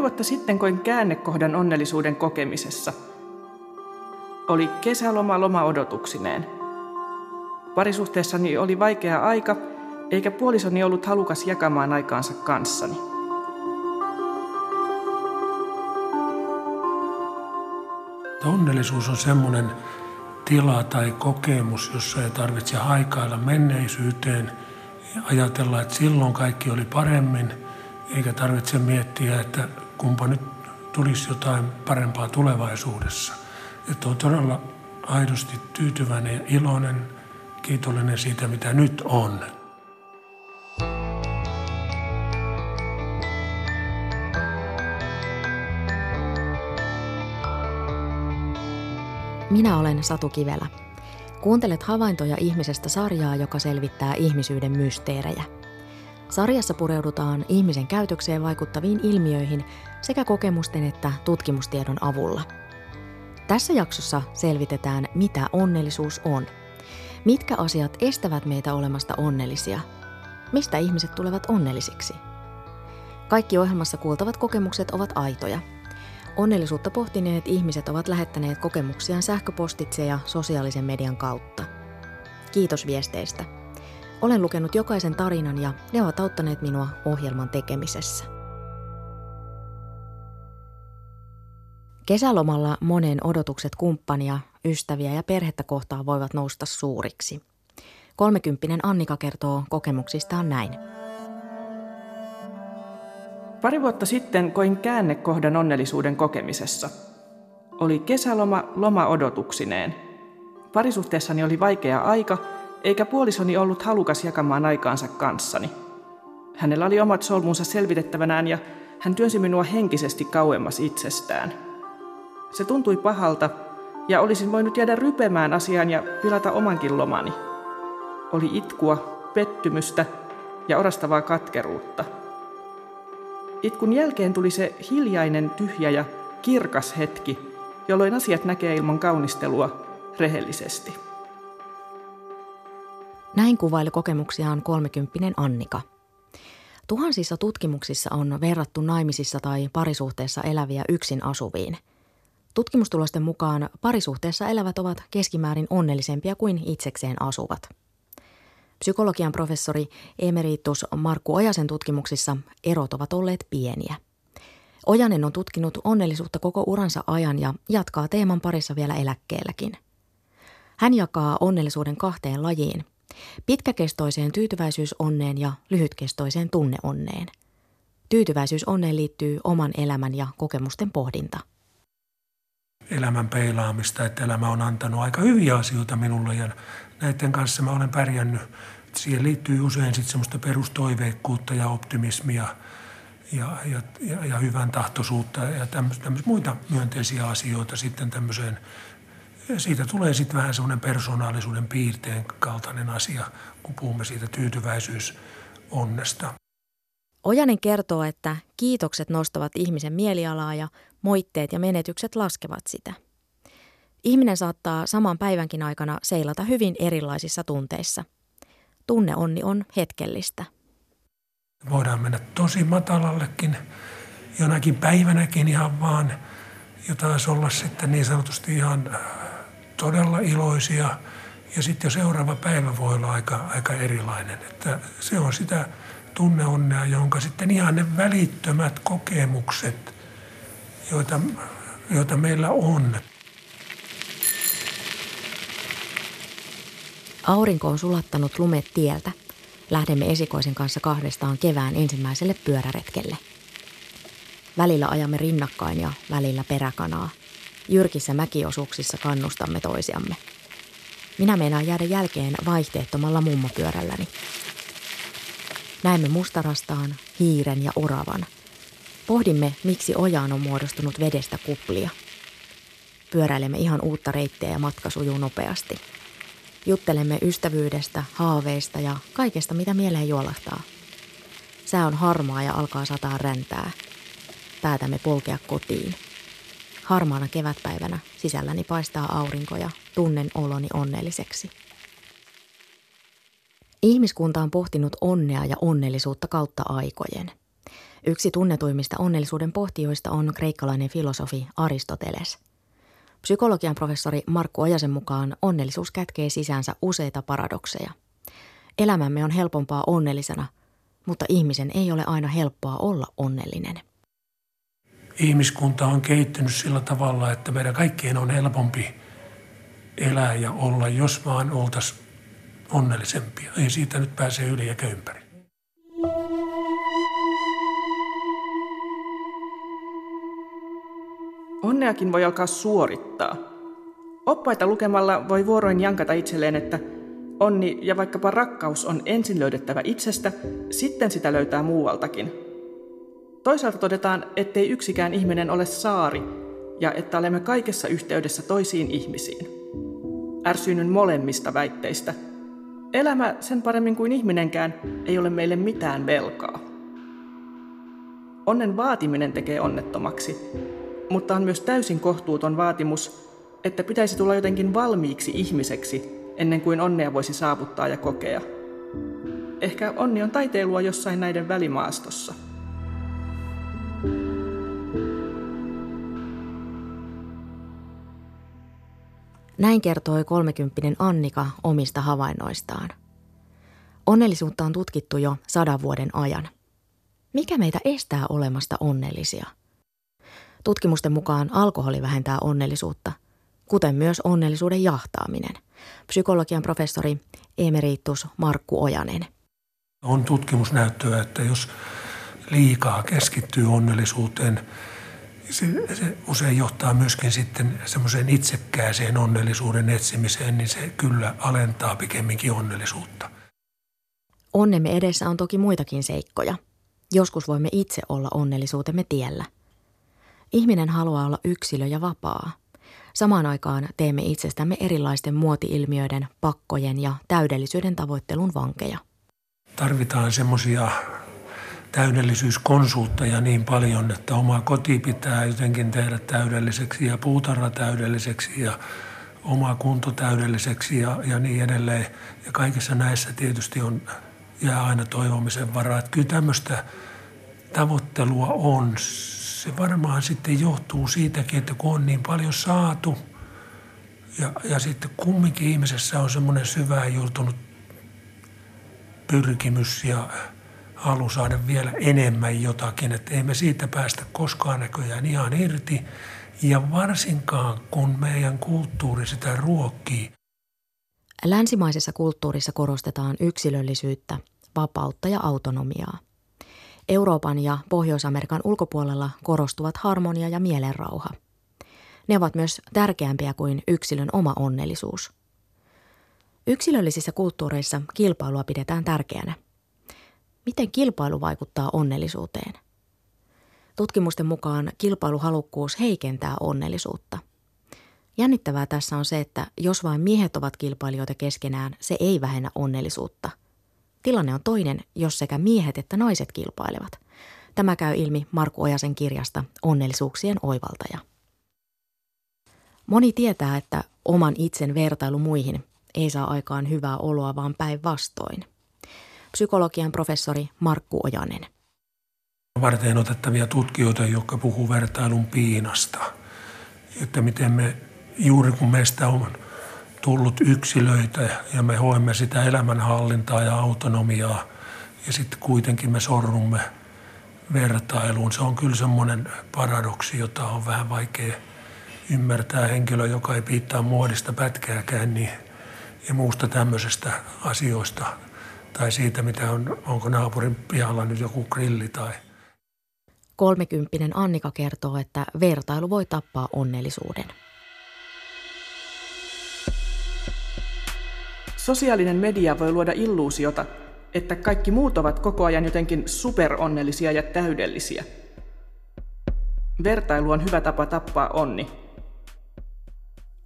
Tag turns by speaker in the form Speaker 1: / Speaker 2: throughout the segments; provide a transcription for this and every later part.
Speaker 1: Pari vuotta sitten koin käännekohdan onnellisuuden kokemisessa. Oli kesäloma loma odotuksineen. Parisuhteessani oli vaikea aika, eikä puolisoni ollut halukas jakamaan aikaansa kanssani.
Speaker 2: Onnellisuus on semmoinen tila tai kokemus, jossa ei tarvitse haikailla menneisyyteen ja ajatella, että silloin kaikki oli paremmin, eikä tarvitse miettiä, että kumpa nyt tulisi jotain parempaa tulevaisuudessa. Että on todella aidosti tyytyväinen ja iloinen, kiitollinen siitä, mitä nyt on.
Speaker 3: Minä olen Satu Kivelä. Kuuntelet havaintoja ihmisestä sarjaa, joka selvittää ihmisyyden mysteerejä. Sarjassa pureudutaan ihmisen käytökseen vaikuttaviin ilmiöihin sekä kokemusten että tutkimustiedon avulla. Tässä jaksossa selvitetään, mitä onnellisuus on. Mitkä asiat estävät meitä olemasta onnellisia? Mistä ihmiset tulevat onnellisiksi? Kaikki ohjelmassa kuultavat kokemukset ovat aitoja – Onnellisuutta pohtineet ihmiset ovat lähettäneet kokemuksiaan sähköpostitse ja sosiaalisen median kautta. Kiitos viesteistä. Olen lukenut jokaisen tarinan ja ne ovat auttaneet minua ohjelman tekemisessä. Kesälomalla monen odotukset kumppania, ystäviä ja perhettä kohtaan voivat nousta suuriksi. Kolmekymppinen Annika kertoo kokemuksistaan näin.
Speaker 1: Pari vuotta sitten koin käännekohdan onnellisuuden kokemisessa. Oli kesäloma loma odotuksineen. Parisuhteessani oli vaikea aika, eikä puolisoni ollut halukas jakamaan aikaansa kanssani. Hänellä oli omat solmunsa selvitettävänään ja hän työnsi minua henkisesti kauemmas itsestään. Se tuntui pahalta ja olisin voinut jäädä rypemään asiaan ja pilata omankin lomani. Oli itkua, pettymystä ja orastavaa katkeruutta – Itkun jälkeen tuli se hiljainen, tyhjä ja kirkas hetki, jolloin asiat näkee ilman kaunistelua rehellisesti.
Speaker 3: Näin kuvaili kokemuksiaan kolmekymppinen Annika. Tuhansissa tutkimuksissa on verrattu naimisissa tai parisuhteessa eläviä yksin asuviin. Tutkimustulosten mukaan parisuhteessa elävät ovat keskimäärin onnellisempia kuin itsekseen asuvat – Psykologian professori emeritus Markku Ojasen tutkimuksissa erot ovat olleet pieniä. Ojanen on tutkinut onnellisuutta koko uransa ajan ja jatkaa teeman parissa vielä eläkkeelläkin. Hän jakaa onnellisuuden kahteen lajiin, pitkäkestoiseen tyytyväisyysonneen ja lyhytkestoiseen tunneonneen. Tyytyväisyysonneen liittyy oman elämän ja kokemusten pohdinta.
Speaker 2: Elämän peilaamista, että elämä on antanut aika hyviä asioita minulle ja näiden kanssa mä olen pärjännyt. Siihen liittyy usein sitten semmoista perustoiveikkuutta ja optimismia ja, ja, ja, ja hyvän tahtoisuutta ja tämmöisiä muita myönteisiä asioita sitten tämmöiseen. Siitä tulee sitten vähän semmoinen persoonallisuuden piirteen kaltainen asia, kun puhumme siitä tyytyväisyysonnesta.
Speaker 3: Ojanen kertoo, että kiitokset nostavat ihmisen mielialaa ja moitteet ja menetykset laskevat sitä – Ihminen saattaa saman päivänkin aikana seilata hyvin erilaisissa tunteissa. Tunneonni on hetkellistä.
Speaker 2: Voidaan mennä tosi matalallekin jonakin päivänäkin ihan vaan ja taas olla sitten niin sanotusti ihan äh, todella iloisia. Ja sitten jo seuraava päivä voi olla aika, aika erilainen. Että se on sitä tunneonnea, jonka sitten ihan ne välittömät kokemukset, joita, joita meillä on,
Speaker 3: Aurinko on sulattanut lumet tieltä. Lähdemme esikoisen kanssa kahdestaan kevään ensimmäiselle pyöräretkelle. Välillä ajamme rinnakkain ja välillä peräkanaa. Jyrkissä mäkiosuuksissa kannustamme toisiamme. Minä meinaan jäädä jälkeen vaihteettomalla mummopyörälläni. Näemme mustarastaan, hiiren ja oravan. Pohdimme, miksi ojaan on muodostunut vedestä kuplia. Pyöräilemme ihan uutta reittiä ja matka sujuu nopeasti – Juttelemme ystävyydestä, haaveista ja kaikesta, mitä mieleen juolahtaa. Sää on harmaa ja alkaa sataa räntää. Päätämme polkea kotiin. Harmaana kevätpäivänä sisälläni paistaa aurinko ja tunnen oloni onnelliseksi. Ihmiskunta on pohtinut onnea ja onnellisuutta kautta aikojen. Yksi tunnetuimmista onnellisuuden pohtijoista on kreikkalainen filosofi Aristoteles. Psykologian professori Markku Ojasen mukaan onnellisuus kätkee sisäänsä useita paradokseja. Elämämme on helpompaa onnellisena, mutta ihmisen ei ole aina helppoa olla onnellinen.
Speaker 2: Ihmiskunta on kehittynyt sillä tavalla, että meidän kaikkien on helpompi elää ja olla, jos vaan oltaisiin onnellisempia. Ei siitä nyt pääse yli eikä ympäri.
Speaker 1: Onneakin voi alkaa suorittaa. Oppaita lukemalla voi vuoroin jankata itselleen, että onni ja vaikkapa rakkaus on ensin löydettävä itsestä, sitten sitä löytää muualtakin. Toisaalta todetaan, ettei yksikään ihminen ole saari ja että olemme kaikessa yhteydessä toisiin ihmisiin. Ärsyynnyn molemmista väitteistä. Elämä sen paremmin kuin ihminenkään ei ole meille mitään velkaa. Onnen vaatiminen tekee onnettomaksi, mutta on myös täysin kohtuuton vaatimus, että pitäisi tulla jotenkin valmiiksi ihmiseksi ennen kuin onnea voisi saavuttaa ja kokea. Ehkä onni on taiteilua jossain näiden välimaastossa.
Speaker 3: Näin kertoi kolmekymppinen Annika omista havainnoistaan. Onnellisuutta on tutkittu jo sadan vuoden ajan. Mikä meitä estää olemasta onnellisia – Tutkimusten mukaan alkoholi vähentää onnellisuutta, kuten myös onnellisuuden jahtaaminen. Psykologian professori emeritus Markku Ojanen.
Speaker 2: On tutkimusnäyttöä, että jos liikaa keskittyy onnellisuuteen, se, se usein johtaa myöskin sitten semmoiseen itsekkääseen onnellisuuden etsimiseen, niin se kyllä alentaa pikemminkin onnellisuutta.
Speaker 3: Onnemme edessä on toki muitakin seikkoja. Joskus voimme itse olla onnellisuutemme tiellä – Ihminen haluaa olla yksilö ja vapaa. Samaan aikaan teemme itsestämme erilaisten muotiilmiöiden, pakkojen ja täydellisyyden tavoittelun vankeja.
Speaker 2: Tarvitaan semmoisia täydellisyyskonsultteja niin paljon, että oma koti pitää jotenkin tehdä täydelliseksi ja puutarha täydelliseksi ja oma kunto täydelliseksi ja, ja niin edelleen. Ja kaikissa näissä tietysti on, jää aina toivomisen varaa. Että kyllä tämmöistä tavoittelua on se varmaan sitten johtuu siitäkin, että kun on niin paljon saatu ja, ja sitten kumminkin ihmisessä on semmoinen syvään juurtunut pyrkimys ja halu saada vielä enemmän jotakin, että ei me siitä päästä koskaan näköjään ihan irti. Ja varsinkaan, kun meidän kulttuuri sitä ruokkii.
Speaker 3: Länsimaisessa kulttuurissa korostetaan yksilöllisyyttä, vapautta ja autonomiaa – Euroopan ja Pohjois-Amerikan ulkopuolella korostuvat harmonia ja mielenrauha. Ne ovat myös tärkeämpiä kuin yksilön oma onnellisuus. Yksilöllisissä kulttuureissa kilpailua pidetään tärkeänä. Miten kilpailu vaikuttaa onnellisuuteen? Tutkimusten mukaan kilpailuhalukkuus heikentää onnellisuutta. Jännittävää tässä on se, että jos vain miehet ovat kilpailijoita keskenään, se ei vähennä onnellisuutta – Tilanne on toinen, jos sekä miehet että naiset kilpailevat. Tämä käy ilmi Markku Ojasen kirjasta Onnellisuuksien oivaltaja. Moni tietää, että oman itsen vertailu muihin ei saa aikaan hyvää oloa, vaan päinvastoin. Psykologian professori Markku Ojanen.
Speaker 2: Varten otettavia tutkijoita, jotka puhuu vertailun piinasta. Että miten me, juuri kun meistä on tullut yksilöitä ja me hoemme sitä elämänhallintaa ja autonomiaa ja sitten kuitenkin me sorrumme vertailuun. Se on kyllä semmoinen paradoksi, jota on vähän vaikea ymmärtää henkilö, joka ei piittaa muodista pätkääkään niin, ja muusta tämmöisestä asioista tai siitä, mitä on, onko naapurin pihalla nyt joku grilli tai
Speaker 3: Kolmekymppinen Annika kertoo, että vertailu voi tappaa onnellisuuden.
Speaker 1: Sosiaalinen media voi luoda illuusiota, että kaikki muut ovat koko ajan jotenkin superonnellisia ja täydellisiä. Vertailu on hyvä tapa tappaa onni.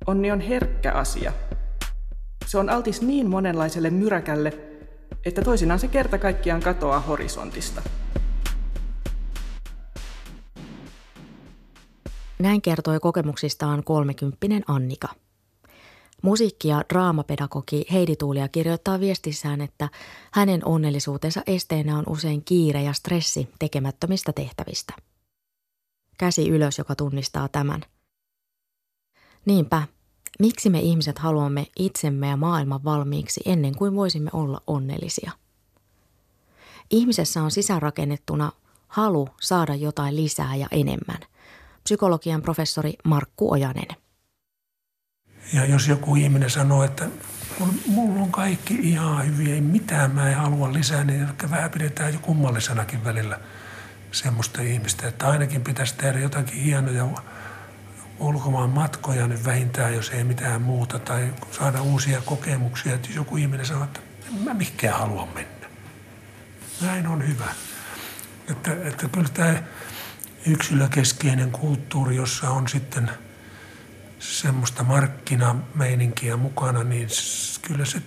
Speaker 1: Onni on herkkä asia. Se on altis niin monenlaiselle myräkälle, että toisinaan se kerta kaikkiaan katoaa horisontista.
Speaker 3: Näin kertoi kokemuksistaan kolmekymppinen Annika – Musiikki- ja draamapedagogi Heidi Tuulia kirjoittaa viestissään, että hänen onnellisuutensa esteenä on usein kiire ja stressi tekemättömistä tehtävistä. Käsi ylös, joka tunnistaa tämän. Niinpä, miksi me ihmiset haluamme itsemme ja maailman valmiiksi ennen kuin voisimme olla onnellisia? Ihmisessä on sisäänrakennettuna halu saada jotain lisää ja enemmän. Psykologian professori Markku Ojanen.
Speaker 2: Ja jos joku ihminen sanoo, että mulla on kaikki ihan hyviä, ei mitään mä en halua lisää, niin ehkä vähän pidetään jo kummallisenakin välillä semmoista ihmistä, että ainakin pitäisi tehdä jotakin hienoja ulkomaan matkoja nyt vähintään, jos ei mitään muuta, tai saada uusia kokemuksia, että joku ihminen sanoo, että en mä mihinkään halua mennä. Näin on hyvä. Että, että kyllä tämä yksilökeskeinen kulttuuri, jossa on sitten – semmoista markkinameininkiä mukana, niin kyllä se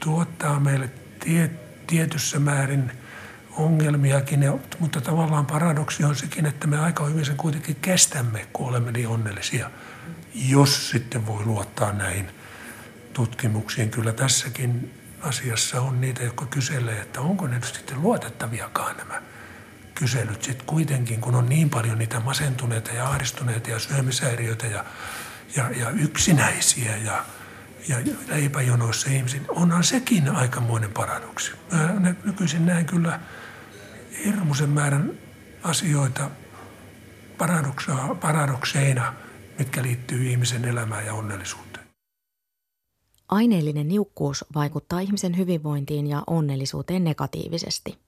Speaker 2: tuottaa meille tie, tietyssä määrin ongelmiakin, mutta tavallaan paradoksi on sekin, että me aika hyvin sen kuitenkin kestämme, kun olemme niin onnellisia, jos sitten voi luottaa näihin tutkimuksiin. Kyllä tässäkin asiassa on niitä, jotka kyselee, että onko ne nyt sitten luotettaviakaan nämä kyselyt sitten kuitenkin, kun on niin paljon niitä masentuneita ja ahdistuneita ja syömishäiriöitä ja ja, ja yksinäisiä ja, ja leipäjonoissa ihmisiä. Onhan sekin aikamoinen paradoksi. Mä nykyisin näen kyllä hirmuisen määrän asioita paradokseina, mitkä liittyy ihmisen elämään ja onnellisuuteen.
Speaker 3: Aineellinen niukkuus vaikuttaa ihmisen hyvinvointiin ja onnellisuuteen negatiivisesti.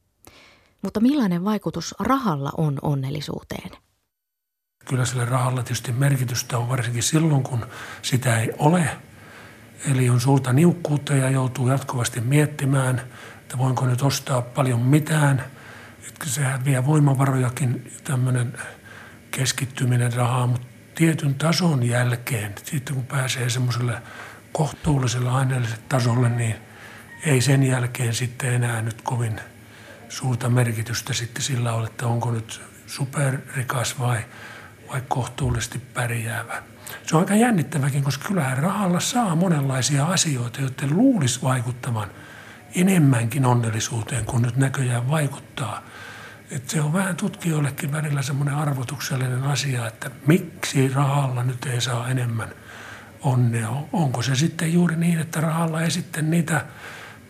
Speaker 3: Mutta millainen vaikutus rahalla on onnellisuuteen?
Speaker 2: Kyllä sillä rahalla tietysti merkitystä on varsinkin silloin, kun sitä ei ole. Eli on suurta niukkuutta ja joutuu jatkuvasti miettimään, että voinko nyt ostaa paljon mitään. Että sehän vie voimavarojakin tämmöinen keskittyminen rahaa, mutta tietyn tason jälkeen, sitten kun pääsee semmoiselle kohtuulliselle aineelliselle tasolle, niin ei sen jälkeen sitten enää nyt kovin suurta merkitystä sitten sillä ole, että onko nyt superrikas vai vai kohtuullisesti pärjäävä. Se on aika jännittäväkin, koska kyllähän rahalla saa monenlaisia asioita, joiden luulisi vaikuttavan enemmänkin onnellisuuteen kuin nyt näköjään vaikuttaa. Et se on vähän tutkijoillekin välillä semmoinen arvotuksellinen asia, että miksi rahalla nyt ei saa enemmän onnea. Onko se sitten juuri niin, että rahalla ei sitten niitä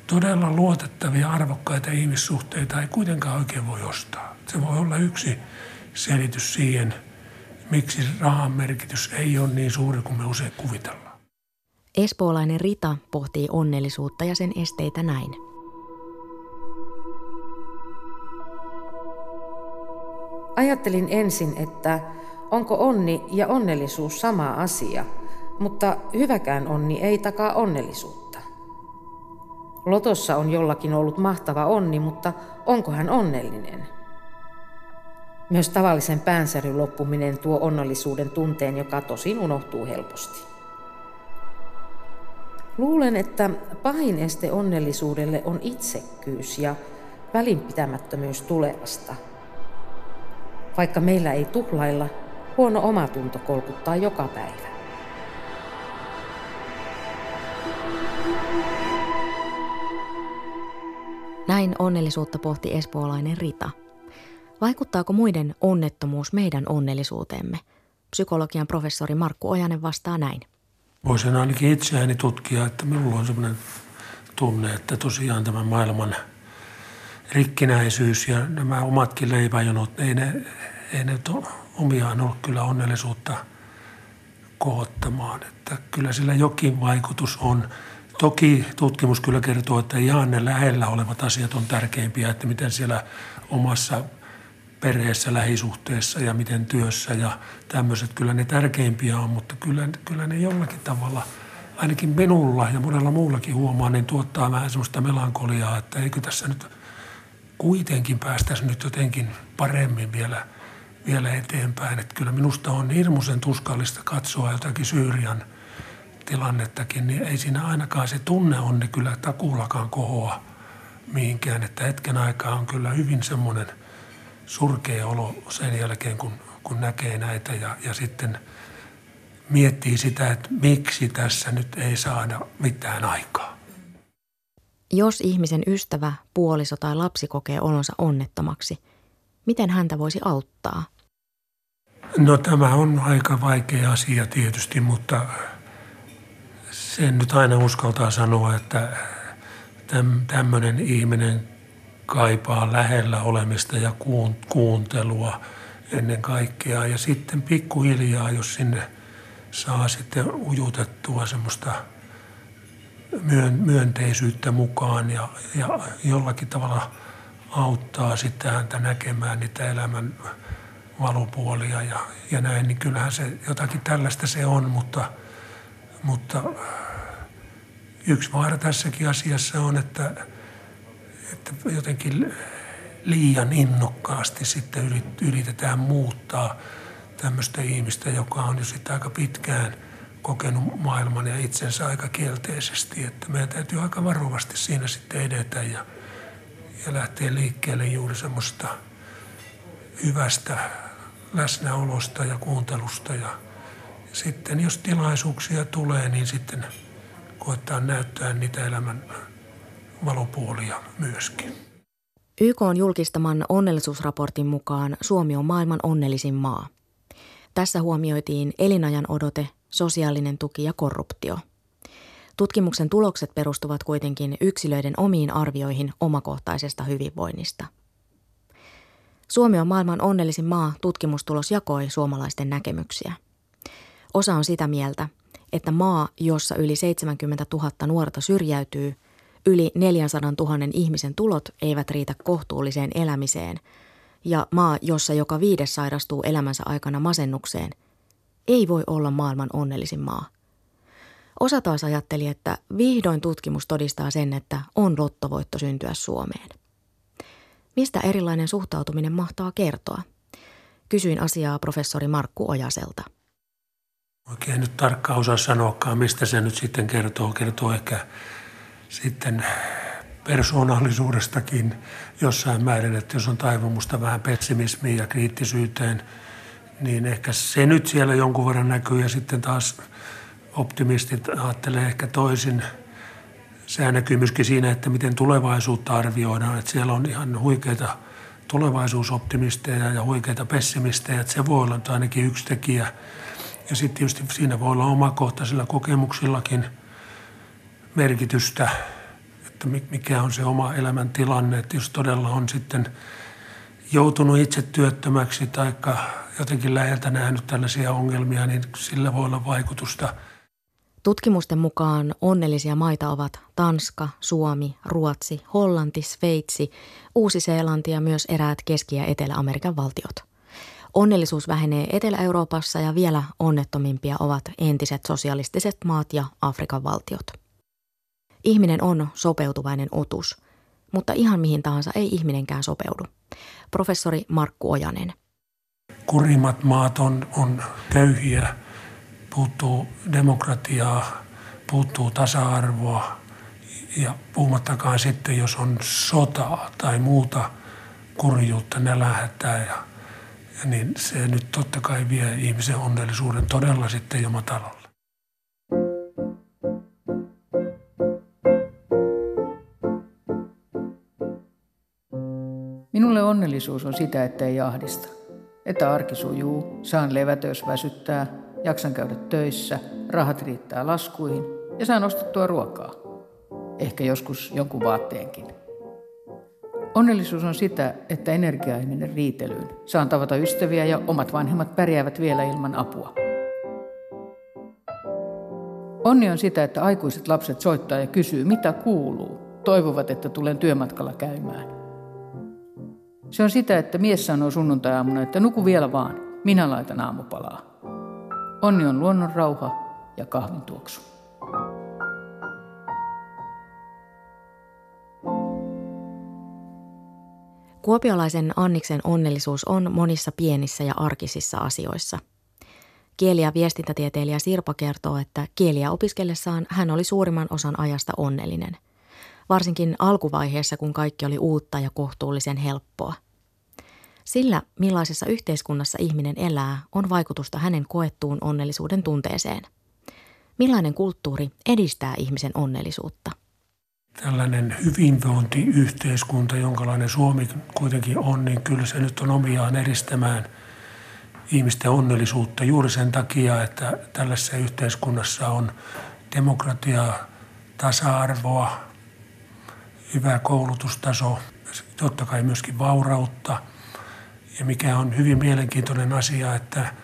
Speaker 2: todella luotettavia, arvokkaita ihmissuhteita ei kuitenkaan oikein voi ostaa. Se voi olla yksi selitys siihen – miksi rahan merkitys ei ole niin suuri kuin me usein kuvitellaan.
Speaker 3: Espoolainen Rita pohtii onnellisuutta ja sen esteitä näin.
Speaker 4: Ajattelin ensin, että onko onni ja onnellisuus sama asia, mutta hyväkään onni ei takaa onnellisuutta. Lotossa on jollakin ollut mahtava onni, mutta onko hän onnellinen? Myös tavallisen päänsäryn loppuminen tuo onnellisuuden tunteen, joka tosin unohtuu helposti. Luulen, että pahin este onnellisuudelle on itsekkyys ja välinpitämättömyys tulevasta. Vaikka meillä ei tuhlailla, huono omatunto kolkuttaa joka päivä.
Speaker 3: Näin onnellisuutta pohti espoolainen Rita – Vaikuttaako muiden onnettomuus meidän onnellisuuteemme? Psykologian professori Markku Ojanen vastaa näin.
Speaker 2: Voisin ainakin itseäni tutkia, että minulla on sellainen tunne, että tosiaan tämä maailman rikkinäisyys ja nämä omatkin leipäjonot, ei ne, ei ne omiaan ole kyllä onnellisuutta kohottamaan. Että kyllä sillä jokin vaikutus on. Toki tutkimus kyllä kertoo, että ihan ne lähellä olevat asiat on tärkeimpiä, että miten siellä omassa perheessä, lähisuhteessa ja miten työssä ja tämmöiset. Kyllä ne tärkeimpiä on, mutta kyllä, kyllä ne jollakin tavalla, ainakin minulla ja monella muullakin huomaa, niin tuottaa vähän semmoista melankoliaa, että eikö tässä nyt kuitenkin päästäisi nyt jotenkin paremmin vielä, vielä eteenpäin. Että kyllä minusta on hirmuisen tuskallista katsoa jotakin Syyrian tilannettakin, niin ei siinä ainakaan se tunne on niin kyllä takuullakaan kohoa mihinkään. Että hetken aikaa on kyllä hyvin semmoinen – surkea olo sen jälkeen, kun, kun näkee näitä ja, ja sitten miettii sitä, että miksi tässä nyt ei saada mitään aikaa.
Speaker 3: Jos ihmisen ystävä, puoliso tai lapsi kokee olonsa onnettomaksi, miten häntä voisi auttaa?
Speaker 2: No tämä on aika vaikea asia tietysti, mutta sen nyt aina uskaltaa sanoa, että tämmöinen ihminen kaipaa lähellä olemista ja kuuntelua ennen kaikkea. Ja sitten pikkuhiljaa, jos sinne saa sitten ujutettua semmoista myönteisyyttä mukaan ja, ja jollakin tavalla auttaa sitten häntä näkemään niitä elämän valopuolia ja, ja näin, niin kyllähän se jotakin tällaista se on, mutta, mutta yksi vaara tässäkin asiassa on, että, että jotenkin liian innokkaasti sitten yritetään muuttaa tämmöistä ihmistä, joka on jo sitten aika pitkään kokenut maailman ja itsensä aika kielteisesti. Että meidän täytyy aika varovasti siinä sitten edetä ja, ja lähteä liikkeelle juuri semmoista hyvästä läsnäolosta ja kuuntelusta. Ja sitten jos tilaisuuksia tulee, niin sitten koettaa näyttää niitä elämän valopuolia myöskin.
Speaker 3: YK on julkistaman onnellisuusraportin mukaan Suomi on maailman onnellisin maa. Tässä huomioitiin elinajan odote, sosiaalinen tuki ja korruptio. Tutkimuksen tulokset perustuvat kuitenkin yksilöiden omiin arvioihin omakohtaisesta hyvinvoinnista. Suomi on maailman onnellisin maa tutkimustulos jakoi suomalaisten näkemyksiä. Osa on sitä mieltä, että maa, jossa yli 70 000 nuorta syrjäytyy, yli 400 000 ihmisen tulot eivät riitä kohtuulliseen elämiseen ja maa, jossa joka viides sairastuu elämänsä aikana masennukseen, ei voi olla maailman onnellisin maa. Osa taas ajatteli, että vihdoin tutkimus todistaa sen, että on lottovoitto syntyä Suomeen. Mistä erilainen suhtautuminen mahtaa kertoa? Kysyin asiaa professori Markku Ojaselta.
Speaker 2: Oikein nyt tarkkaan osaa sanoakaan, mistä se nyt sitten kertoo. Kertoo ehkä sitten persoonallisuudestakin jossain määrin, että jos on taipumusta vähän pessimismiin ja kriittisyyteen, niin ehkä se nyt siellä jonkun verran näkyy ja sitten taas optimistit ajattelee ehkä toisin. Sehän näkyy myöskin siinä, että miten tulevaisuutta arvioidaan, että siellä on ihan huikeita tulevaisuusoptimisteja ja huikeita pessimistejä, että se voi olla ainakin yksi tekijä. Ja sitten tietysti siinä voi olla omakohtaisilla kokemuksillakin merkitystä, että mikä on se oma elämäntilanne, että jos todella on sitten joutunut itse työttömäksi tai jotenkin läheltä nähnyt tällaisia ongelmia, niin sillä voi olla vaikutusta.
Speaker 3: Tutkimusten mukaan onnellisia maita ovat Tanska, Suomi, Ruotsi, Hollanti, Sveitsi, Uusi-Seelanti ja myös eräät Keski- ja Etelä-Amerikan valtiot. Onnellisuus vähenee Etelä-Euroopassa ja vielä onnettomimpia ovat entiset sosialistiset maat ja Afrikan valtiot. Ihminen on sopeutuvainen otus, mutta ihan mihin tahansa ei ihminenkään sopeudu. Professori Markku Ojanen.
Speaker 2: Kurimmat maat on, on köyhiä, puuttuu demokratiaa, puuttuu tasa-arvoa ja puhumattakaan sitten, jos on sotaa tai muuta kurjuutta, ne lähettää ja, ja niin se nyt totta kai vie ihmisen onnellisuuden todella sitten jo matalalle.
Speaker 5: Minulle onnellisuus on sitä, että ei ahdista. Että arki sujuu, saan levätä, jos väsyttää, jaksan käydä töissä, rahat riittää laskuihin ja saan ostettua ruokaa. Ehkä joskus jonkun vaatteenkin. Onnellisuus on sitä, että energia ei mene riitelyyn. Saan tavata ystäviä ja omat vanhemmat pärjäävät vielä ilman apua. Onni on sitä, että aikuiset lapset soittaa ja kysyy, mitä kuuluu. Toivovat, että tulen työmatkalla käymään. Se on sitä, että mies sanoo sunnuntai-aamuna, että nuku vielä vaan, minä laitan aamupalaa. Onni on luonnon rauha ja kahvin tuoksu.
Speaker 3: Kuopiolaisen Anniksen onnellisuus on monissa pienissä ja arkisissa asioissa. Kieli- ja viestintätieteilijä Sirpa kertoo, että kieliä opiskellessaan hän oli suurimman osan ajasta onnellinen – varsinkin alkuvaiheessa, kun kaikki oli uutta ja kohtuullisen helppoa. Sillä, millaisessa yhteiskunnassa ihminen elää, on vaikutusta hänen koettuun onnellisuuden tunteeseen. Millainen kulttuuri edistää ihmisen onnellisuutta?
Speaker 2: Tällainen hyvinvointiyhteiskunta, jonkalainen Suomi kuitenkin on, niin kyllä se nyt on omiaan edistämään ihmisten onnellisuutta juuri sen takia, että tällaisessa yhteiskunnassa on demokratiaa, tasa-arvoa, hyvä koulutustaso, totta kai myöskin vaurautta – ja mikä on hyvin mielenkiintoinen asia, että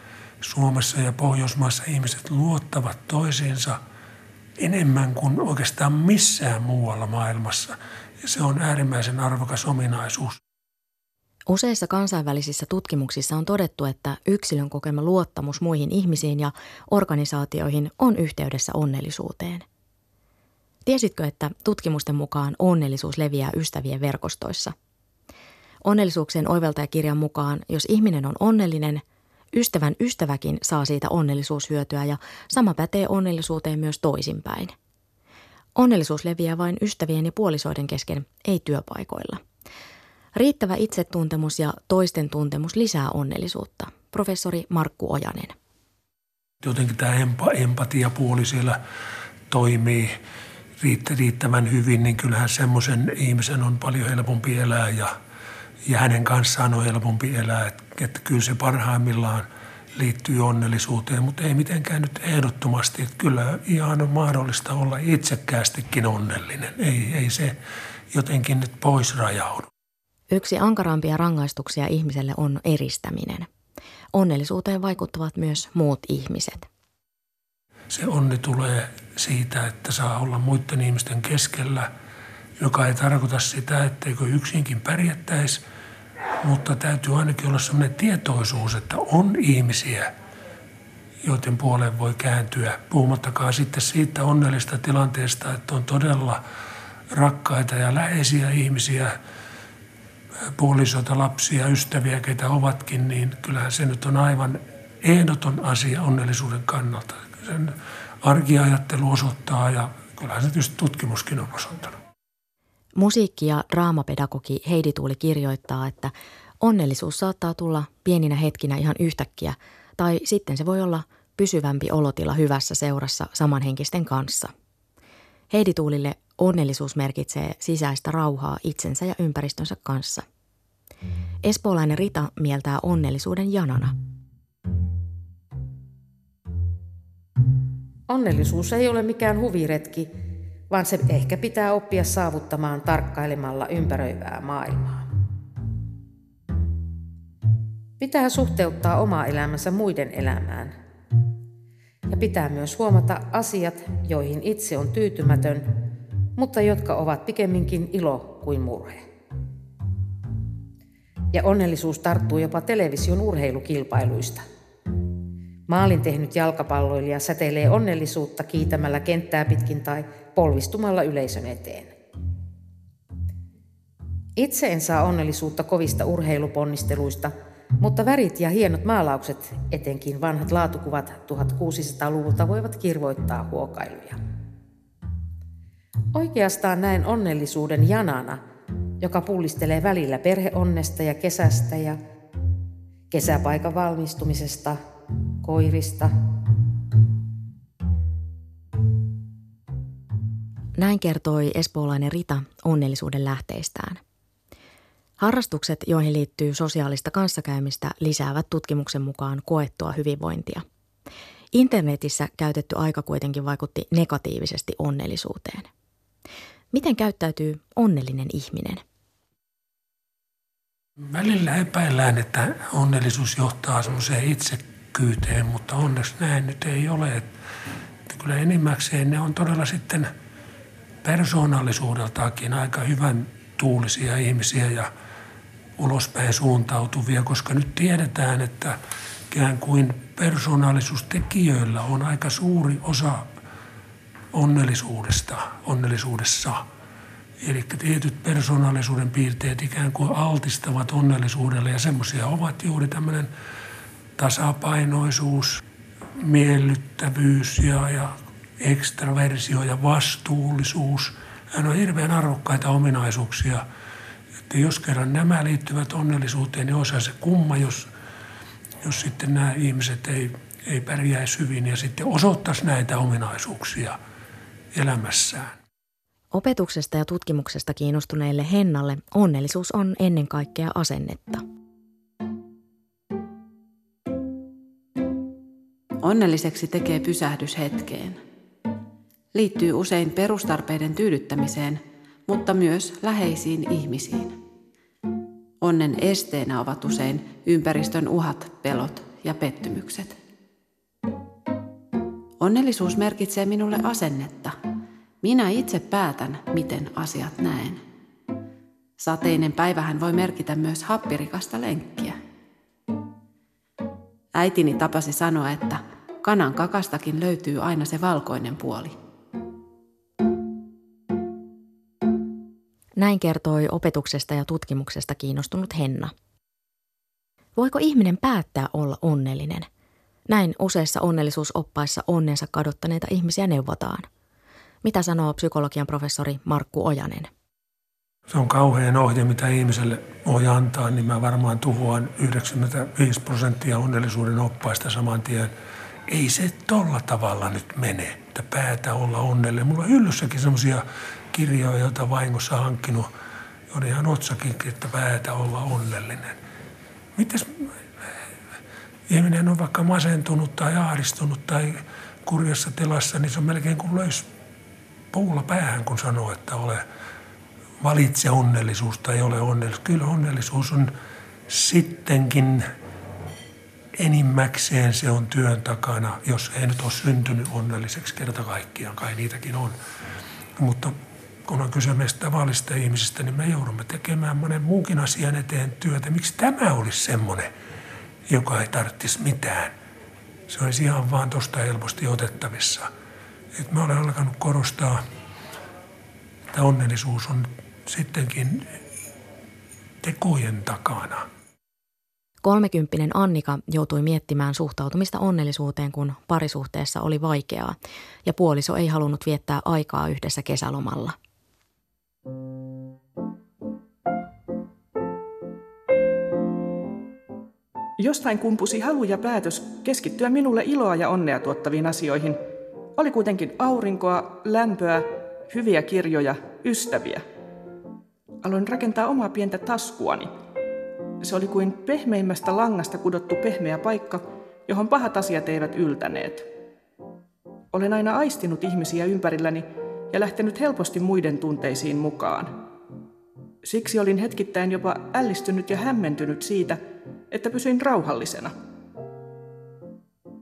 Speaker 2: Suomessa ja Pohjoismaissa ihmiset luottavat toisiinsa enemmän kuin oikeastaan missään muualla maailmassa. Ja se on äärimmäisen arvokas ominaisuus.
Speaker 3: Useissa kansainvälisissä tutkimuksissa on todettu, että yksilön kokema luottamus muihin ihmisiin ja organisaatioihin on yhteydessä onnellisuuteen. Tiesitkö, että tutkimusten mukaan onnellisuus leviää ystävien verkostoissa – Onnellisuuksien oivaltajakirjan mukaan, jos ihminen on onnellinen, ystävän ystäväkin saa siitä onnellisuushyötyä ja sama pätee onnellisuuteen myös toisinpäin. Onnellisuus leviää vain ystävien ja puolisoiden kesken, ei työpaikoilla. Riittävä itsetuntemus ja toisten tuntemus lisää onnellisuutta. Professori Markku Ojanen.
Speaker 2: Jotenkin tämä empa, empatiapuoli siellä toimii riittävän hyvin, niin kyllähän semmoisen ihmisen on paljon helpompi elää ja ja hänen kanssaan on helpompi elää. Että, että kyllä se parhaimmillaan liittyy onnellisuuteen, mutta ei mitenkään nyt ehdottomasti. Että kyllä ihan on mahdollista olla itsekkäästikin onnellinen. Ei, ei se jotenkin nyt pois rajaudu.
Speaker 3: Yksi ankarampia rangaistuksia ihmiselle on eristäminen. Onnellisuuteen vaikuttavat myös muut ihmiset.
Speaker 2: Se onni tulee siitä, että saa olla muiden ihmisten keskellä, joka ei tarkoita sitä, etteikö yksinkin pärjättäisi – mutta täytyy ainakin olla sellainen tietoisuus, että on ihmisiä, joiden puoleen voi kääntyä. Puhumattakaan sitten siitä onnellista tilanteesta, että on todella rakkaita ja läheisiä ihmisiä, puolisoita, lapsia, ystäviä, keitä ovatkin, niin kyllähän se nyt on aivan ehdoton asia onnellisuuden kannalta. Sen arkiajattelu osoittaa ja kyllähän se tietysti tutkimuskin on osoittanut.
Speaker 3: Musiikki- ja draamapedagogi Heidi Tuuli kirjoittaa, että onnellisuus saattaa tulla pieninä hetkinä ihan yhtäkkiä, tai sitten se voi olla pysyvämpi olotila hyvässä seurassa samanhenkisten kanssa. Heidi Tuulille onnellisuus merkitsee sisäistä rauhaa itsensä ja ympäristönsä kanssa. Espoolainen Rita mieltää onnellisuuden janana.
Speaker 4: Onnellisuus ei ole mikään huviretki, vaan se ehkä pitää oppia saavuttamaan tarkkailemalla ympäröivää maailmaa. Pitää suhteuttaa oma elämänsä muiden elämään. Ja pitää myös huomata asiat, joihin itse on tyytymätön, mutta jotka ovat pikemminkin ilo kuin murhe. Ja onnellisuus tarttuu jopa television urheilukilpailuista – Maalin tehnyt jalkapalloilija säteilee onnellisuutta kiitämällä kenttää pitkin tai polvistumalla yleisön eteen. Itse en saa onnellisuutta kovista urheiluponnisteluista, mutta värit ja hienot maalaukset, etenkin vanhat laatukuvat 1600-luvulta, voivat kirvoittaa huokailuja. Oikeastaan näen onnellisuuden janana, joka pullistelee välillä perheonnesta ja kesästä ja kesäpaikan valmistumisesta – koirista.
Speaker 3: Näin kertoi espoolainen Rita onnellisuuden lähteistään. Harrastukset, joihin liittyy sosiaalista kanssakäymistä, lisäävät tutkimuksen mukaan koettua hyvinvointia. Internetissä käytetty aika kuitenkin vaikutti negatiivisesti onnellisuuteen. Miten käyttäytyy onnellinen ihminen?
Speaker 2: Välillä epäillään, että onnellisuus johtaa semmoiseen itse synkkyyteen, mutta onneksi näin nyt ei ole. Että kyllä enimmäkseen ne on todella sitten persoonallisuudeltakin aika hyvän tuulisia ihmisiä ja ulospäin suuntautuvia, koska nyt tiedetään, että ikään kuin persoonallisuustekijöillä on aika suuri osa onnellisuudesta, onnellisuudessa. Eli tietyt persoonallisuuden piirteet ikään kuin altistavat onnellisuudelle ja semmoisia ovat juuri tämmöinen tasapainoisuus, miellyttävyys ja, ja ekstraversio ja vastuullisuus. Hän on hirveän arvokkaita ominaisuuksia. Että jos kerran nämä liittyvät onnellisuuteen, niin olisi se kumma, jos, jos sitten nämä ihmiset ei, ei pärjäisi hyvin ja sitten osoittaisi näitä ominaisuuksia elämässään.
Speaker 3: Opetuksesta ja tutkimuksesta kiinnostuneille Hennalle onnellisuus on ennen kaikkea asennetta.
Speaker 6: Onnelliseksi tekee pysähdys hetkeen. Liittyy usein perustarpeiden tyydyttämiseen, mutta myös läheisiin ihmisiin. Onnen esteenä ovat usein ympäristön uhat, pelot ja pettymykset. Onnellisuus merkitsee minulle asennetta. Minä itse päätän, miten asiat näen. Sateinen päivähän voi merkitä myös happirikasta lenkkiä. Äitini tapasi sanoa, että kanan kakastakin löytyy aina se valkoinen puoli.
Speaker 3: Näin kertoi opetuksesta ja tutkimuksesta kiinnostunut Henna. Voiko ihminen päättää olla onnellinen? Näin useissa onnellisuusoppaissa onnensa kadottaneita ihmisiä neuvotaan. Mitä sanoo psykologian professori Markku Ojanen?
Speaker 2: Se on kauhean ohje, mitä ihmiselle voi antaa, niin mä varmaan tuhoan 95 prosenttia onnellisuuden oppaista saman tien. Ei se tolla tavalla nyt mene, että päätä olla onnellinen. Mulla on hyllyssäkin semmoisia kirjoja, joita vahingossa hankkinut. On ihan otsakin, että päätä olla onnellinen. Mites ihminen on vaikka masentunut tai ahristunut tai kurjassa tilassa, niin se on melkein kuin löys puulla päähän, kun sanoo, että ole valitse onnellisuus tai ole onnellisuus. Kyllä onnellisuus on sittenkin enimmäkseen se on työn takana, jos ei nyt ole syntynyt onnelliseksi kerta kaikkiaan, kai niitäkin on. Mutta kun on kyse meistä tavallisista ihmisistä, niin me joudumme tekemään monen muunkin asian eteen työtä. Miksi tämä olisi semmoinen, joka ei tarvitsisi mitään? Se olisi ihan vaan tuosta helposti otettavissa. Et mä olen alkanut korostaa, että onnellisuus on sittenkin tekojen takana.
Speaker 3: Kolmekymppinen Annika joutui miettimään suhtautumista onnellisuuteen, kun parisuhteessa oli vaikeaa ja puoliso ei halunnut viettää aikaa yhdessä kesälomalla.
Speaker 1: Jostain kumpusi halu ja päätös keskittyä minulle iloa ja onnea tuottaviin asioihin. Oli kuitenkin aurinkoa, lämpöä, hyviä kirjoja, ystäviä. Aloin rakentaa omaa pientä taskuani. Se oli kuin pehmeimmästä langasta kudottu pehmeä paikka, johon pahat asiat eivät yltäneet. Olen aina aistinut ihmisiä ympärilläni ja lähtenyt helposti muiden tunteisiin mukaan. Siksi olin hetkittäin jopa ällistynyt ja hämmentynyt siitä, että pysyin rauhallisena.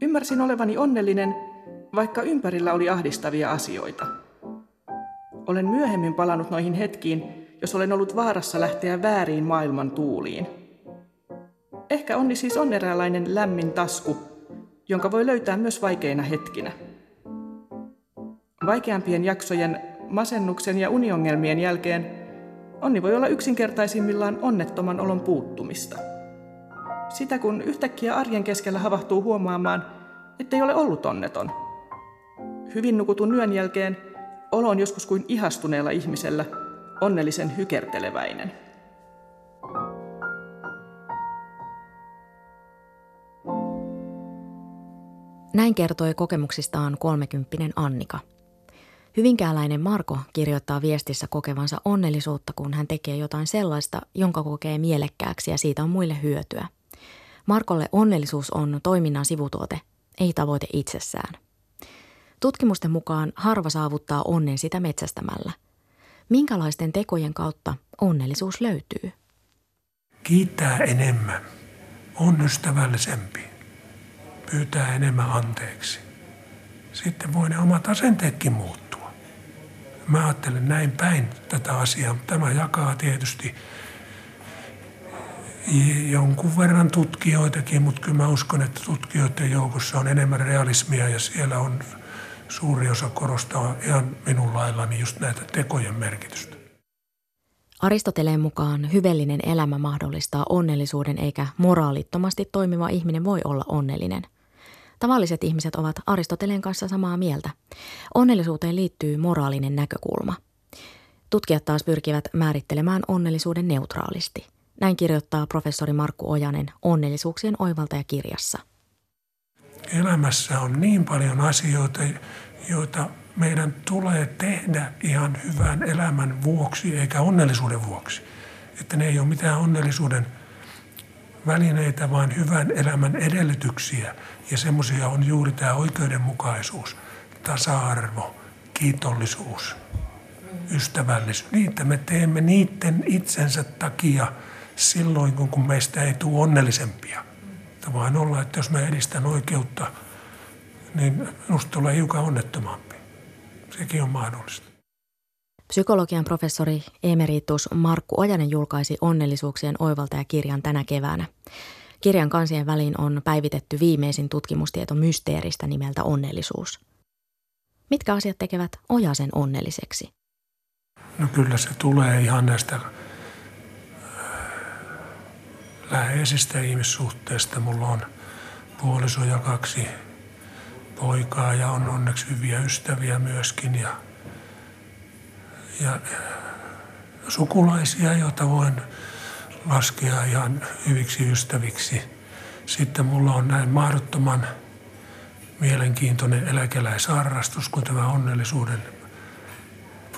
Speaker 1: Ymmärsin olevani onnellinen, vaikka ympärillä oli ahdistavia asioita. Olen myöhemmin palannut noihin hetkiin, jos olen ollut vaarassa lähteä vääriin maailman tuuliin. Ehkä onni siis on eräänlainen lämmin tasku, jonka voi löytää myös vaikeina hetkinä. Vaikeampien jaksojen, masennuksen ja uniongelmien jälkeen onni voi olla yksinkertaisimmillaan onnettoman olon puuttumista. Sitä kun yhtäkkiä arjen keskellä havahtuu huomaamaan, ettei ole ollut onneton. Hyvin nukutun yön jälkeen olo on joskus kuin ihastuneella ihmisellä, onnellisen hykerteleväinen.
Speaker 3: Näin kertoi kokemuksistaan kolmekymppinen Annika. Hyvinkääläinen Marko kirjoittaa viestissä kokevansa onnellisuutta, kun hän tekee jotain sellaista, jonka kokee mielekkääksi ja siitä on muille hyötyä. Markolle onnellisuus on toiminnan sivutuote, ei tavoite itsessään. Tutkimusten mukaan harva saavuttaa onnen sitä metsästämällä. Minkälaisten tekojen kautta onnellisuus löytyy?
Speaker 2: Kiittää enemmän, on ystävällisempi, pyytää enemmän anteeksi. Sitten voi ne omat asenteetkin muuttua. Mä ajattelen näin päin tätä asiaa. Tämä jakaa tietysti jonkun verran tutkijoitakin, mutta kyllä mä uskon, että tutkijoiden joukossa on enemmän realismia ja siellä on suuri osa korostaa ihan minun laillani just näitä tekojen merkitystä.
Speaker 3: Aristoteleen mukaan hyvellinen elämä mahdollistaa onnellisuuden eikä moraalittomasti toimiva ihminen voi olla onnellinen. Tavalliset ihmiset ovat Aristoteleen kanssa samaa mieltä. Onnellisuuteen liittyy moraalinen näkökulma. Tutkijat taas pyrkivät määrittelemään onnellisuuden neutraalisti. Näin kirjoittaa professori Markku Ojanen onnellisuuksien oivaltajakirjassa.
Speaker 2: Elämässä on niin paljon asioita, joita meidän tulee tehdä ihan hyvän elämän vuoksi eikä onnellisuuden vuoksi. Että ne ei ole mitään onnellisuuden välineitä, vaan hyvän elämän edellytyksiä. Ja semmoisia on juuri tämä oikeudenmukaisuus, tasa-arvo, kiitollisuus, ystävällisyys. Niitä me teemme niiden itsensä takia silloin, kun meistä ei tule onnellisempia. Että vaan olla, että jos mä edistän oikeutta, niin minusta tulee hiukan onnettomampi. Sekin on mahdollista.
Speaker 3: Psykologian professori emeritus Markku Ojanen julkaisi onnellisuuksien oivaltajakirjan tänä keväänä. Kirjan kansien väliin on päivitetty viimeisin tutkimustieto mysteeristä nimeltä onnellisuus. Mitkä asiat tekevät Ojasen onnelliseksi?
Speaker 2: No kyllä se tulee ihan näistä läheisistä ihmissuhteista. Mulla on puoliso ja kaksi poikaa ja on onneksi hyviä ystäviä myöskin ja, ja sukulaisia, joita voin laskea ihan hyviksi ystäviksi. Sitten mulla on näin mahdottoman mielenkiintoinen eläkeläisarrastus kuin tämä onnellisuuden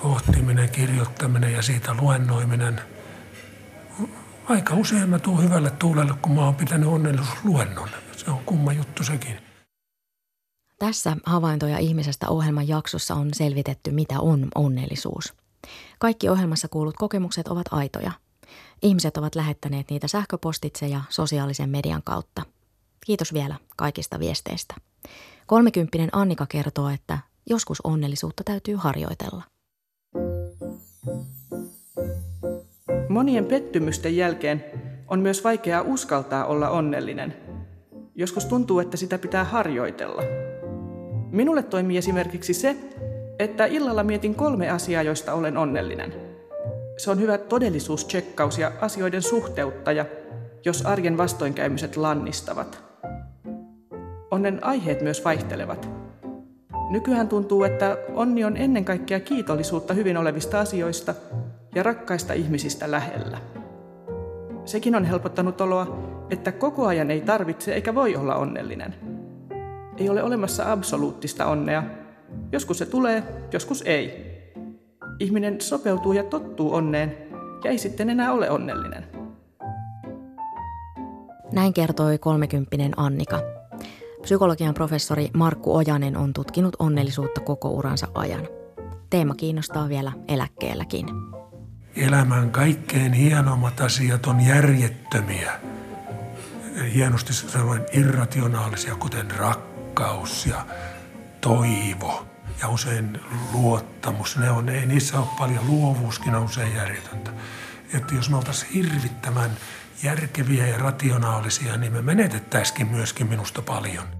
Speaker 2: pohtiminen, kirjoittaminen ja siitä luennoiminen. Aika usein mä tuun hyvälle tuulelle, kun mä oon pitänyt onnellisuusluennon. Se on kumma juttu sekin.
Speaker 3: Tässä havaintoja ihmisestä ohjelman jaksossa on selvitetty, mitä on onnellisuus. Kaikki ohjelmassa kuulut kokemukset ovat aitoja. Ihmiset ovat lähettäneet niitä sähköpostitse ja sosiaalisen median kautta. Kiitos vielä kaikista viesteistä. Kolmekymppinen Annika kertoo, että joskus onnellisuutta täytyy harjoitella.
Speaker 1: Monien pettymysten jälkeen on myös vaikeaa uskaltaa olla onnellinen. Joskus tuntuu, että sitä pitää harjoitella – Minulle toimii esimerkiksi se, että illalla mietin kolme asiaa, joista olen onnellinen. Se on hyvä todellisuuschekkaus ja asioiden suhteuttaja, jos arjen vastoinkäymiset lannistavat. Onnen aiheet myös vaihtelevat. Nykyään tuntuu, että onni on ennen kaikkea kiitollisuutta hyvin olevista asioista ja rakkaista ihmisistä lähellä. Sekin on helpottanut oloa, että koko ajan ei tarvitse eikä voi olla onnellinen – ei ole olemassa absoluuttista onnea. Joskus se tulee, joskus ei. Ihminen sopeutuu ja tottuu onneen ja ei sitten enää ole onnellinen.
Speaker 3: Näin kertoi kolmekymppinen Annika. Psykologian professori Markku Ojanen on tutkinut onnellisuutta koko uransa ajan. Teema kiinnostaa vielä eläkkeelläkin.
Speaker 2: Elämän kaikkein hienommat asiat on järjettömiä. Hienosti sanoen irrationaalisia, kuten rakkaus ja toivo ja usein luottamus. Ne on, ei niissä ole paljon, luovuuskin on usein järjetöntä. Että jos me oltaisiin hirvittävän järkeviä ja rationaalisia, niin me menetettäisikin myöskin minusta paljon.